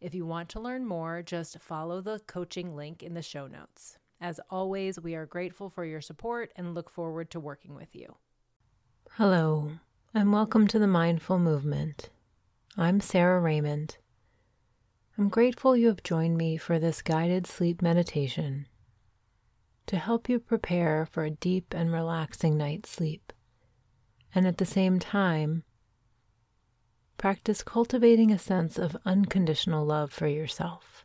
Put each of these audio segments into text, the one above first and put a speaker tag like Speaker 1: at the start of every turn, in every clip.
Speaker 1: If you want to learn more, just follow the coaching link in the show notes. As always, we are grateful for your support and look forward to working with you. Hello, and welcome to the Mindful Movement. I'm Sara Raymond. I'm grateful you have joined me for this guided sleep meditation to help you prepare for a deep and relaxing night's sleep, and at the same time, practice cultivating a sense of unconditional love for yourself.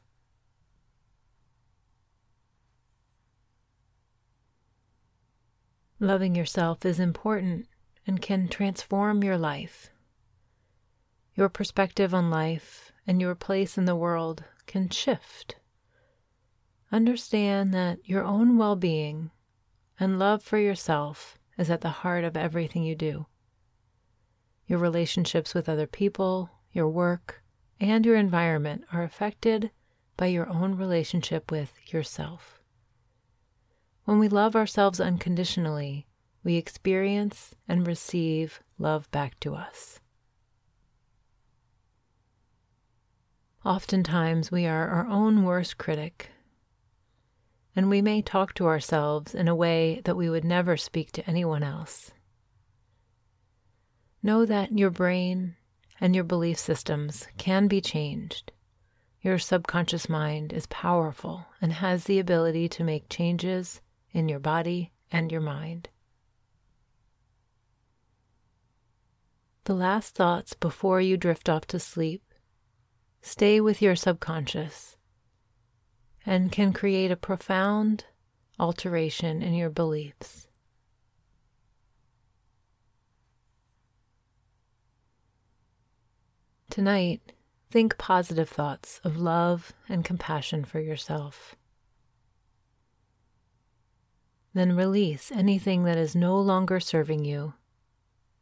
Speaker 1: Loving yourself is important and can transform your life. Your perspective on life and your place in the world can shift. Understand that your own well being and love for yourself is at the heart of everything you do. Your relationships with other people, your work, and your environment are affected by your own relationship with yourself. When we love ourselves unconditionally, we experience and receive love back to us. Oftentimes, we are our own worst critic, and we may talk to ourselves in a way that we would never speak to anyone else. Know that your brain and your belief systems can be changed. Your subconscious mind is powerful and has the ability to make changes in your body and your mind. The last thoughts before you drift off to sleep stay with your subconscious and can create a profound alteration in your beliefs. Tonight, think positive thoughts of love and compassion for yourself. Then release anything that is no longer serving you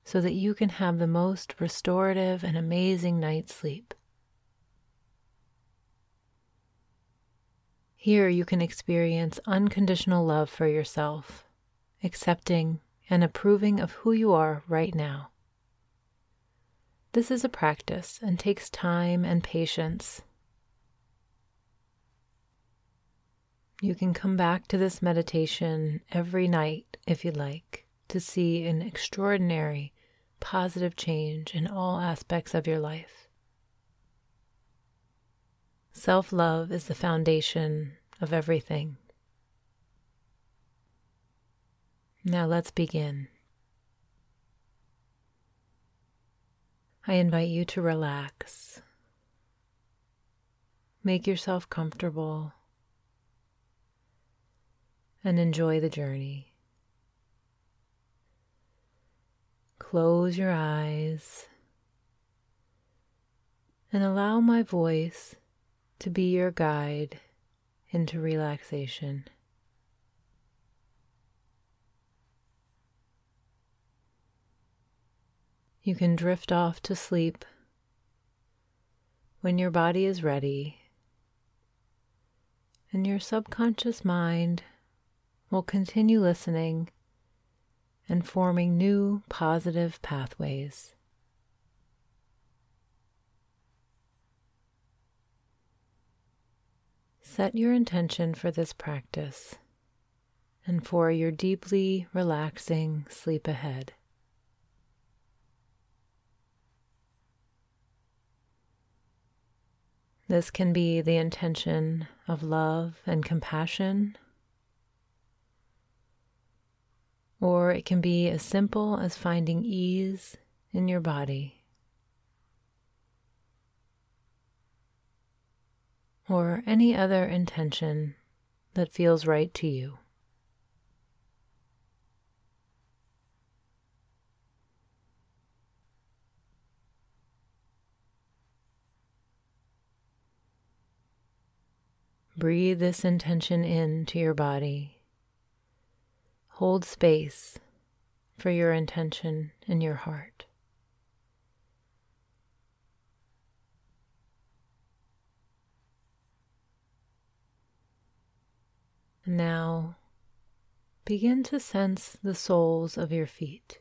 Speaker 1: so that you can have the most restorative and amazing night's sleep. Here you can experience unconditional love for yourself, accepting and approving of who you are right now. This is a practice and takes time and patience. You can come back to this meditation every night if you like to see an extraordinary positive change in all aspects of your life. Self love is the foundation of everything. Now let's begin. I invite you to relax. Make yourself comfortable and enjoy the journey. Close your eyes and allow my voice to be your guide into relaxation. You can drift off to sleep when your body is ready, and your subconscious mind will continue listening and forming new positive pathways. Set your intention for this practice and for your deeply relaxing sleep ahead. This can be the intention of love and compassion, or it can be as simple as finding ease in your body. Or any other intention that feels right to you. Breathe this intention into your body. Hold space for your intention in your heart. Now begin to sense the soles of your feet.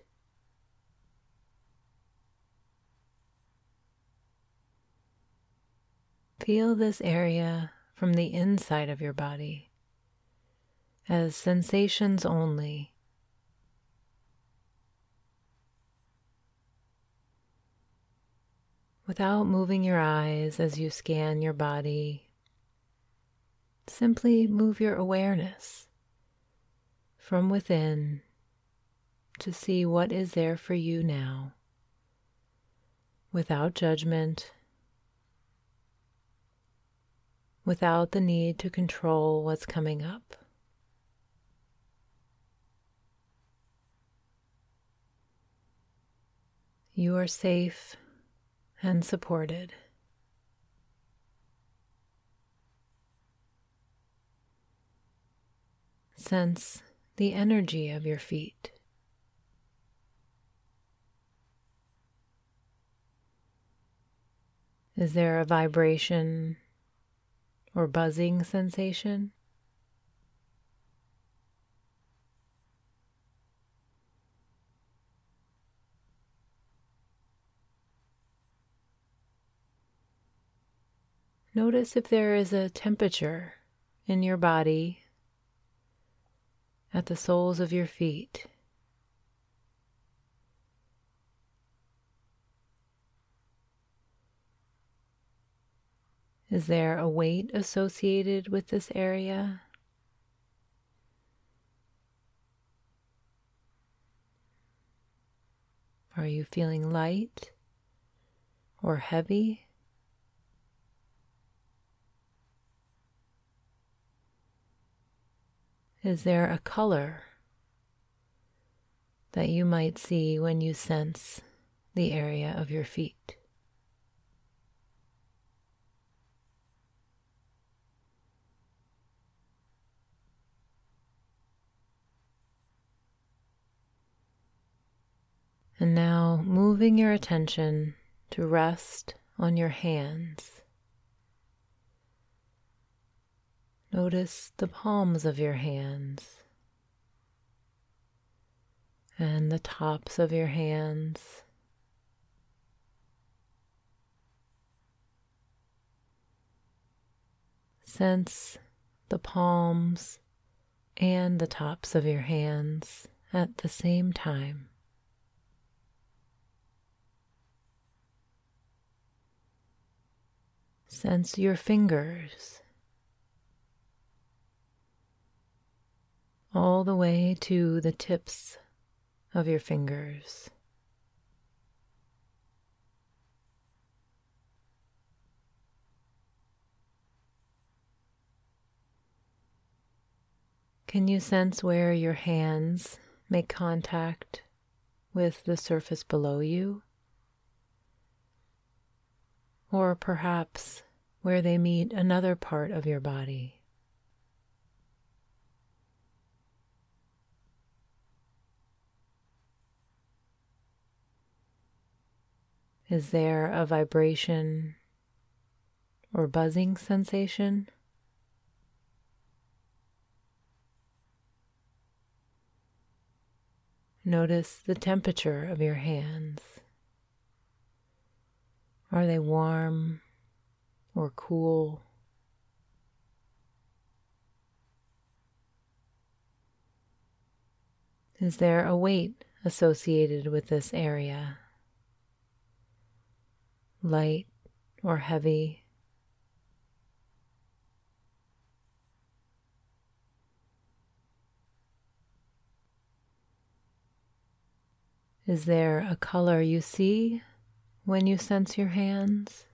Speaker 1: Feel this area from the inside of your body as sensations only. Without moving your eyes as you scan your body, simply move your awareness from within to see what is there for you now without judgment without the need to control what's coming up. You are safe and supported. Sense the energy of your feet. Is there a vibration or buzzing sensation. Notice if there is a temperature in your body at the soles of your feet. Is there a weight associated with this area? Are you feeling light or heavy? Is there a color that you might see when you sense the area of your feet? And now moving your attention to rest on your hands. Notice the palms of your hands and the tops of your hands. Sense the palms and the tops of your hands at the same time. Sense your fingers all the way to the tips of your fingers. Can you sense where your hands make contact with the surface below you? Or perhaps where they meet another part of your body. Is there a vibration or buzzing sensation? Notice the temperature of your hands. Are they warm or cool. Is there a weight associated with this area? Light or heavy? Is there a color you see when you sense your hands?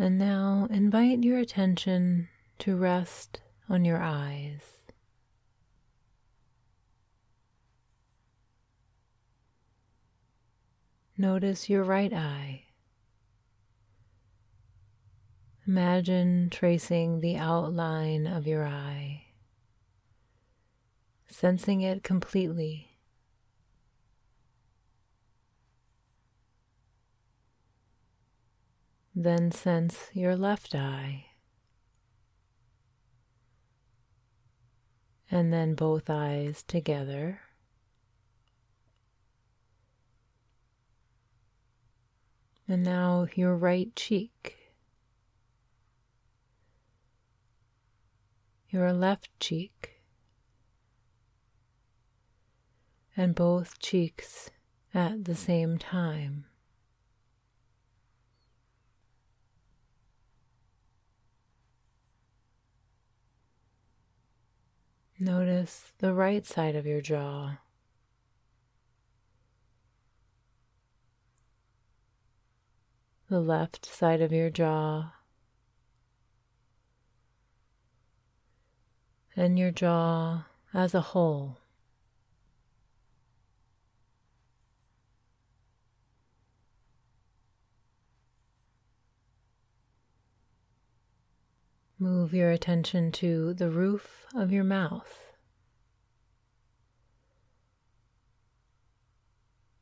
Speaker 1: And now invite your attention to rest on your eyes. Notice your right eye. Imagine tracing the outline of your eye, sensing it completely Then sense your left eye. And then both eyes together. And now your right cheek. Your left cheek. And both cheeks at the same time. Notice the right side of your jaw. The left side of your jaw. And your jaw as a whole. Move your attention to the roof of your mouth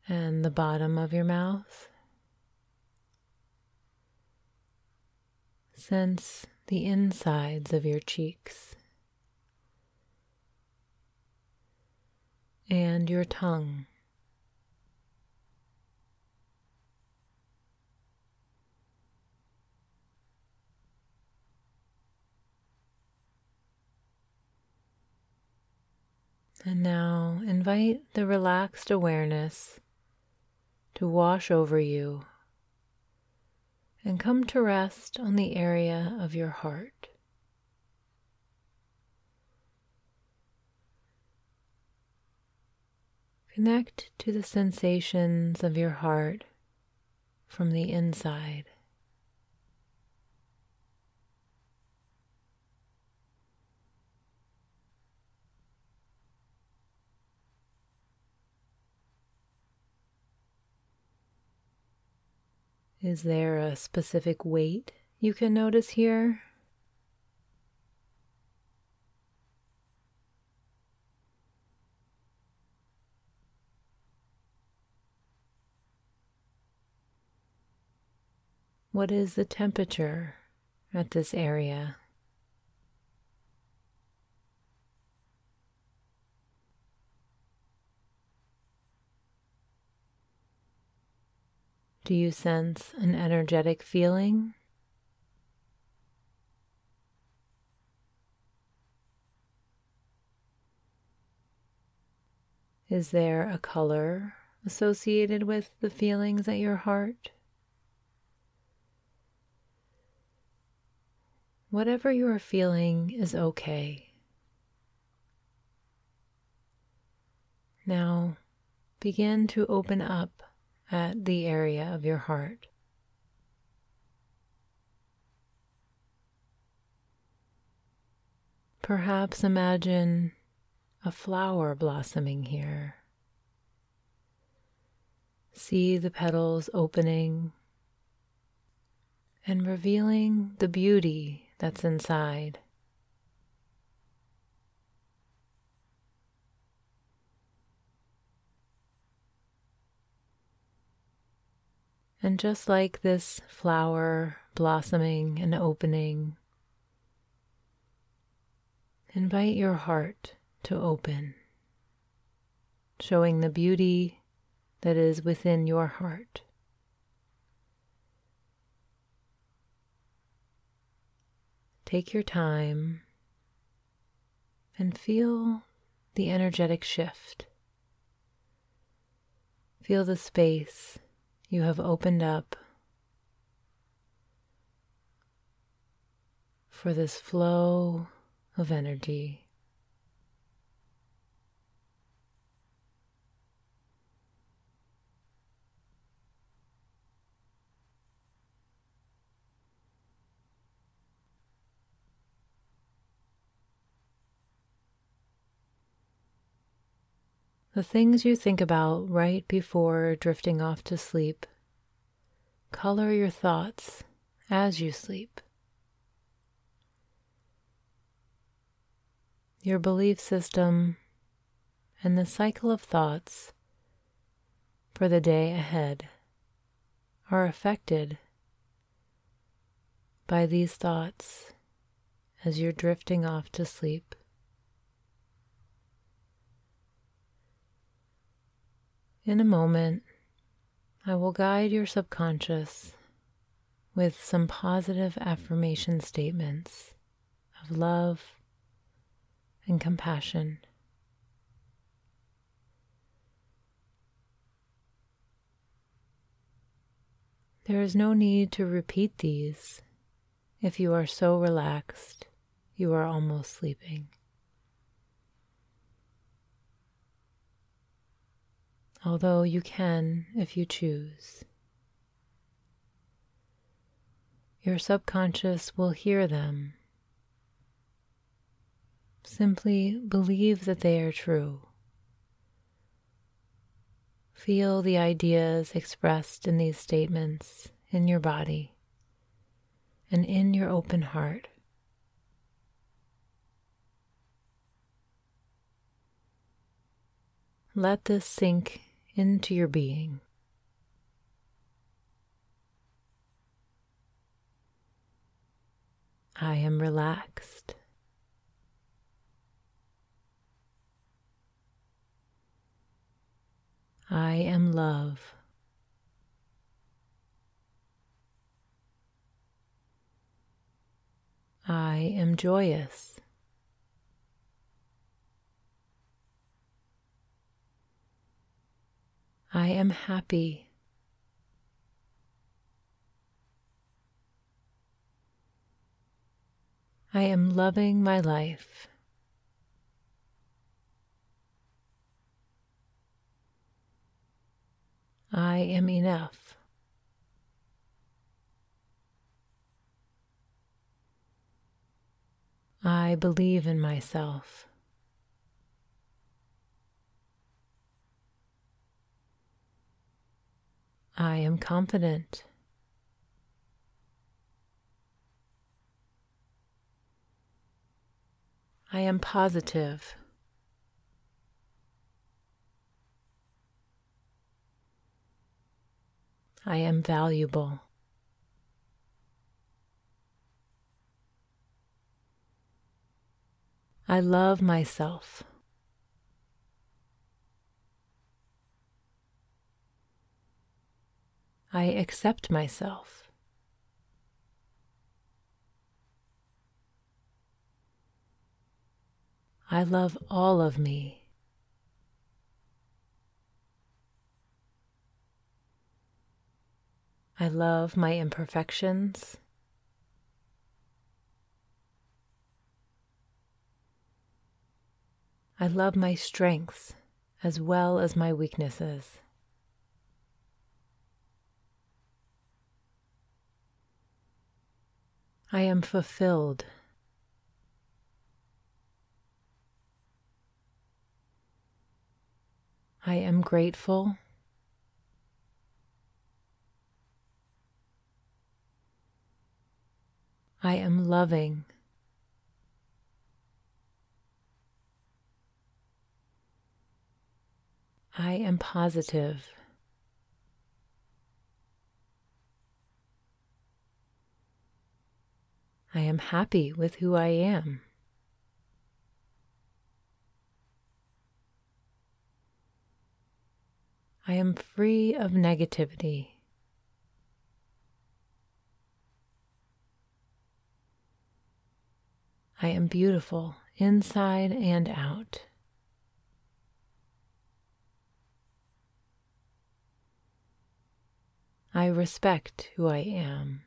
Speaker 1: and the bottom of your mouth. Sense the insides of your cheeks and your tongue. And now invite the relaxed awareness to wash over you and come to rest on the area of your heart. Connect to the sensations of your heart from the inside. Is there a specific weight you can notice here? What is the temperature at this area? Do you sense an energetic feeling? Is there a color associated with the feelings at your heart? Whatever you are feeling is okay. Now begin to open up at the area of your heart. Perhaps imagine a flower blossoming here. See the petals opening and revealing the beauty that's inside. And just like this flower blossoming and opening, invite your heart to open, showing the beauty that is within your heart. Take your time and feel the energetic shift. Feel the space you have opened up for this flow of energy. The things you think about right before drifting off to sleep color your thoughts as you sleep. Your belief system and the cycle of thoughts for the day ahead are affected by these thoughts as you're drifting off to sleep. In a moment, I will guide your subconscious with some positive affirmation statements of love and compassion. There is no need to repeat these if you are so relaxed you are almost sleeping. Although you can if you choose. Your subconscious will hear them. Simply believe that they are true. Feel the ideas expressed in these statements in your body and in your open heart. Let this sink into your being. I am relaxed. I am love. I am joyous. I am happy. I am loving my life. I am enough. I believe in myself. I am confident. I am positive. I am valuable. I love myself. I accept myself. I love all of me. I love my imperfections. I love my strengths as well as my weaknesses. I am fulfilled. I am grateful. I am loving. I am positive. I am happy with who I am. I am free of negativity. I am beautiful inside and out. I respect who I am.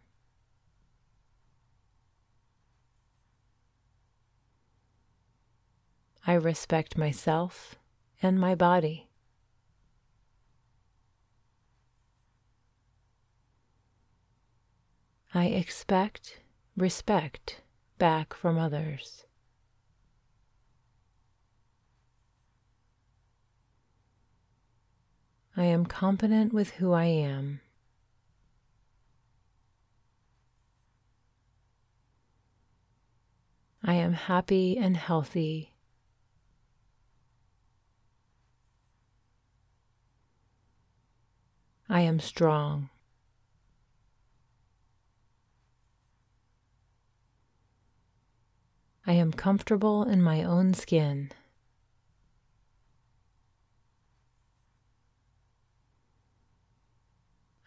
Speaker 1: I respect myself and my body. I expect respect back from others. I am confident with who I am. I am happy and healthy. I am strong. I am comfortable in my own skin.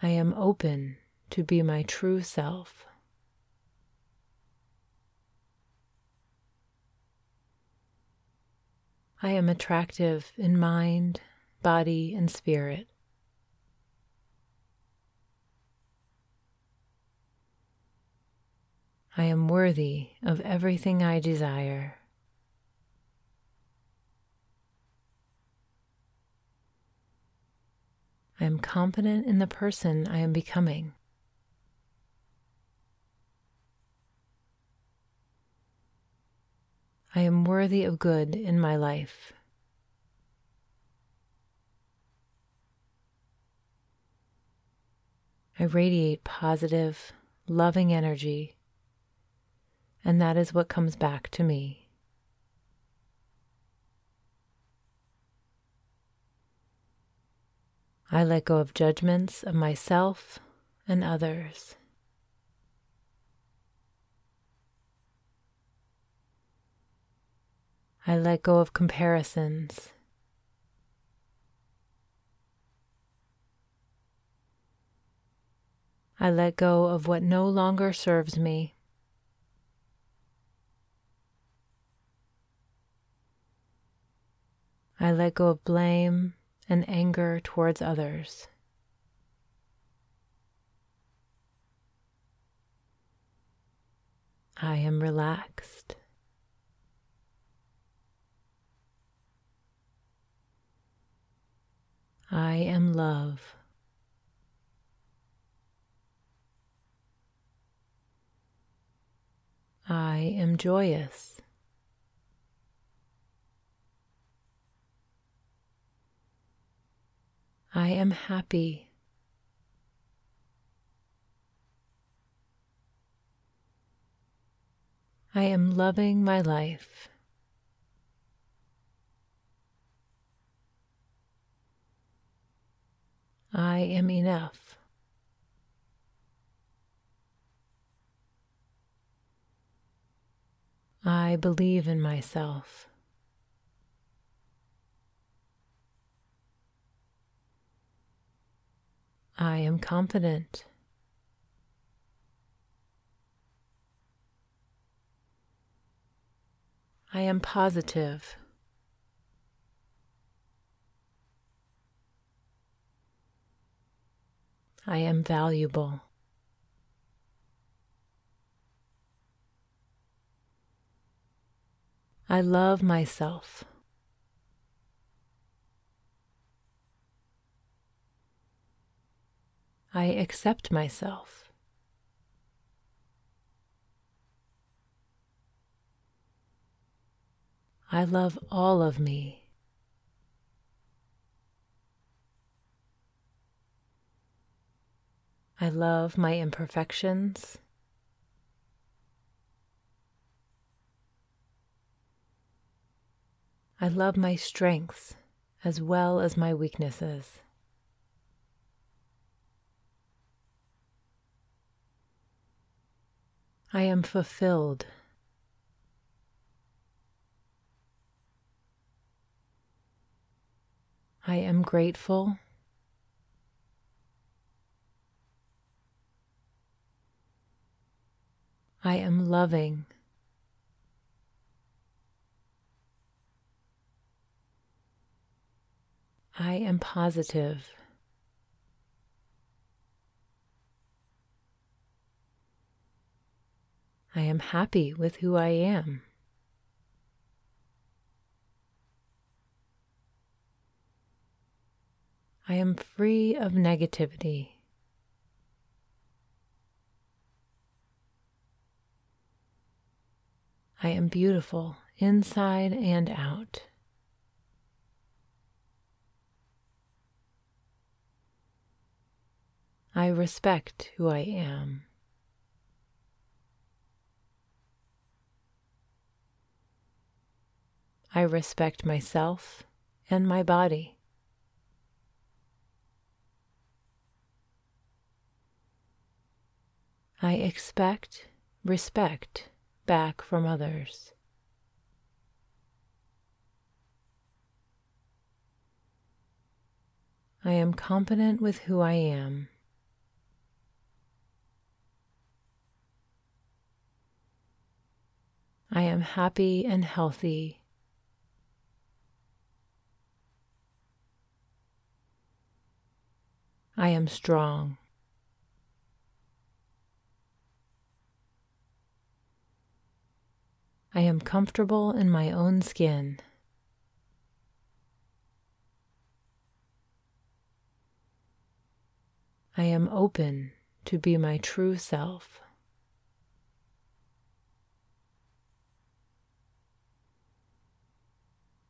Speaker 1: I am open to be my true self. I am attractive in mind, body, and spirit. I am worthy of everything I desire. I am confident in the person I am becoming. I am worthy of good in my life. I radiate positive, loving energy, and that is what comes back to me. I let go of judgments of myself and others. I let go of comparisons. I let go of what no longer serves me. I let go of blame and anger towards others. I am relaxed. I am love. I am joyous. I am happy. I am loving my life. I am enough. I believe in myself. I am confident. I am positive. I am valuable. I love myself. I accept myself. I love all of me. I love my imperfections. I love my strengths as well as my weaknesses. I am fulfilled. I am grateful. I am loving. I am positive. I am happy with who I am. I am free of negativity. I am beautiful inside and out. I respect who I am. I respect myself and my body. I expect respect back from others. I am confident with who I am. I am happy and healthy. I am strong. I am comfortable in my own skin. I am open to be my true self.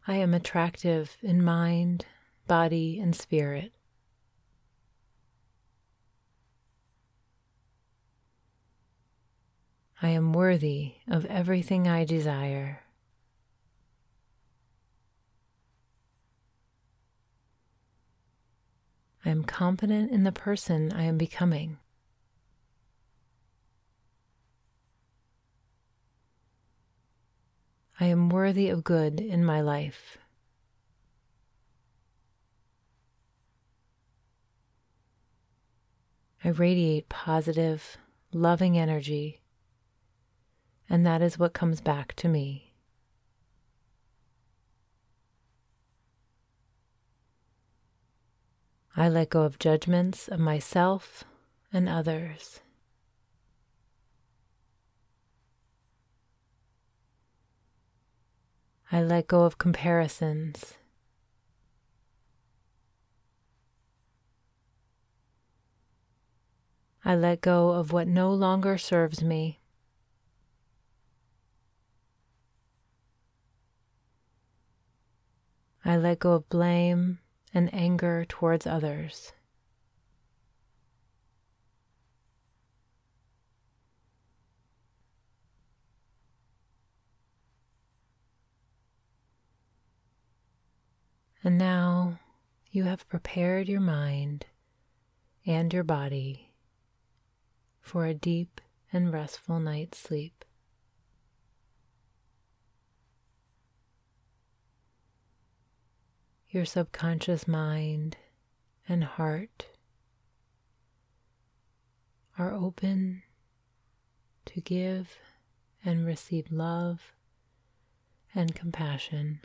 Speaker 1: I am attractive in mind, body, and spirit. I am worthy of everything I desire. I am confident in the person I am becoming. I am worthy of good in my life. I radiate positive, loving energy and that is what comes back to me. I let go of judgments of myself and others. I let go of comparisons. I let go of what no longer serves me. I let go of blame and anger towards others. And now you have prepared your mind and your body for a deep and restful night's sleep. Your subconscious mind and heart are open to give and receive love and compassion.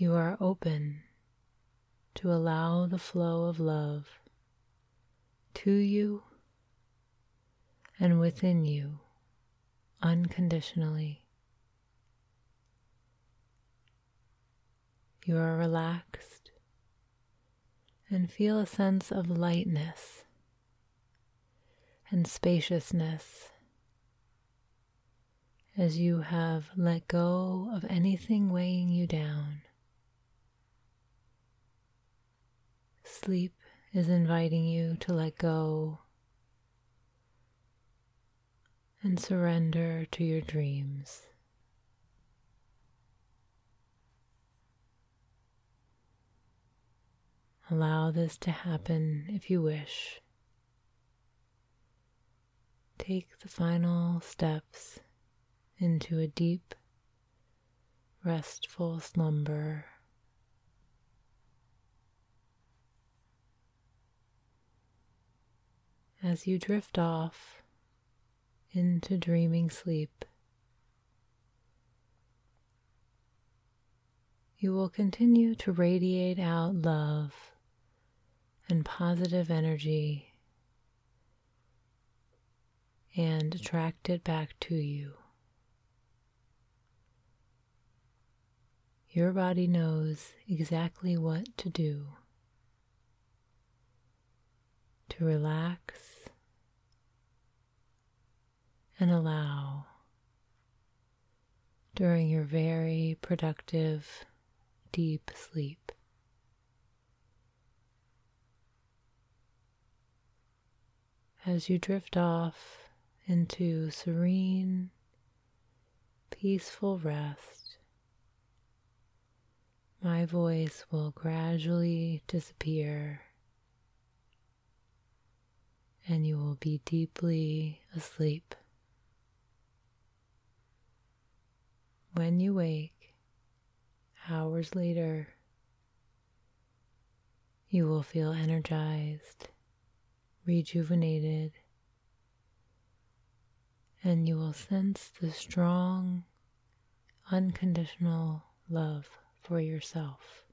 Speaker 1: You are open to allow the flow of love to you and within you unconditionally. You are relaxed and feel a sense of lightness and spaciousness as you have let go of anything weighing you down. Sleep is inviting you to let go and surrender to your dreams. Allow this to happen if you wish. Take the final steps into a deep, restful slumber. As you drift off into dreaming sleep, you will continue to radiate out love and positive energy and attract it back to you. Your body knows exactly what to do to relax and allow during your very productive deep sleep. As you drift off into serene, peaceful rest, my voice will gradually disappear and you will be deeply asleep. When you wake, hours later, you will feel energized, rejuvenated, and you will sense the strong, unconditional love for yourself.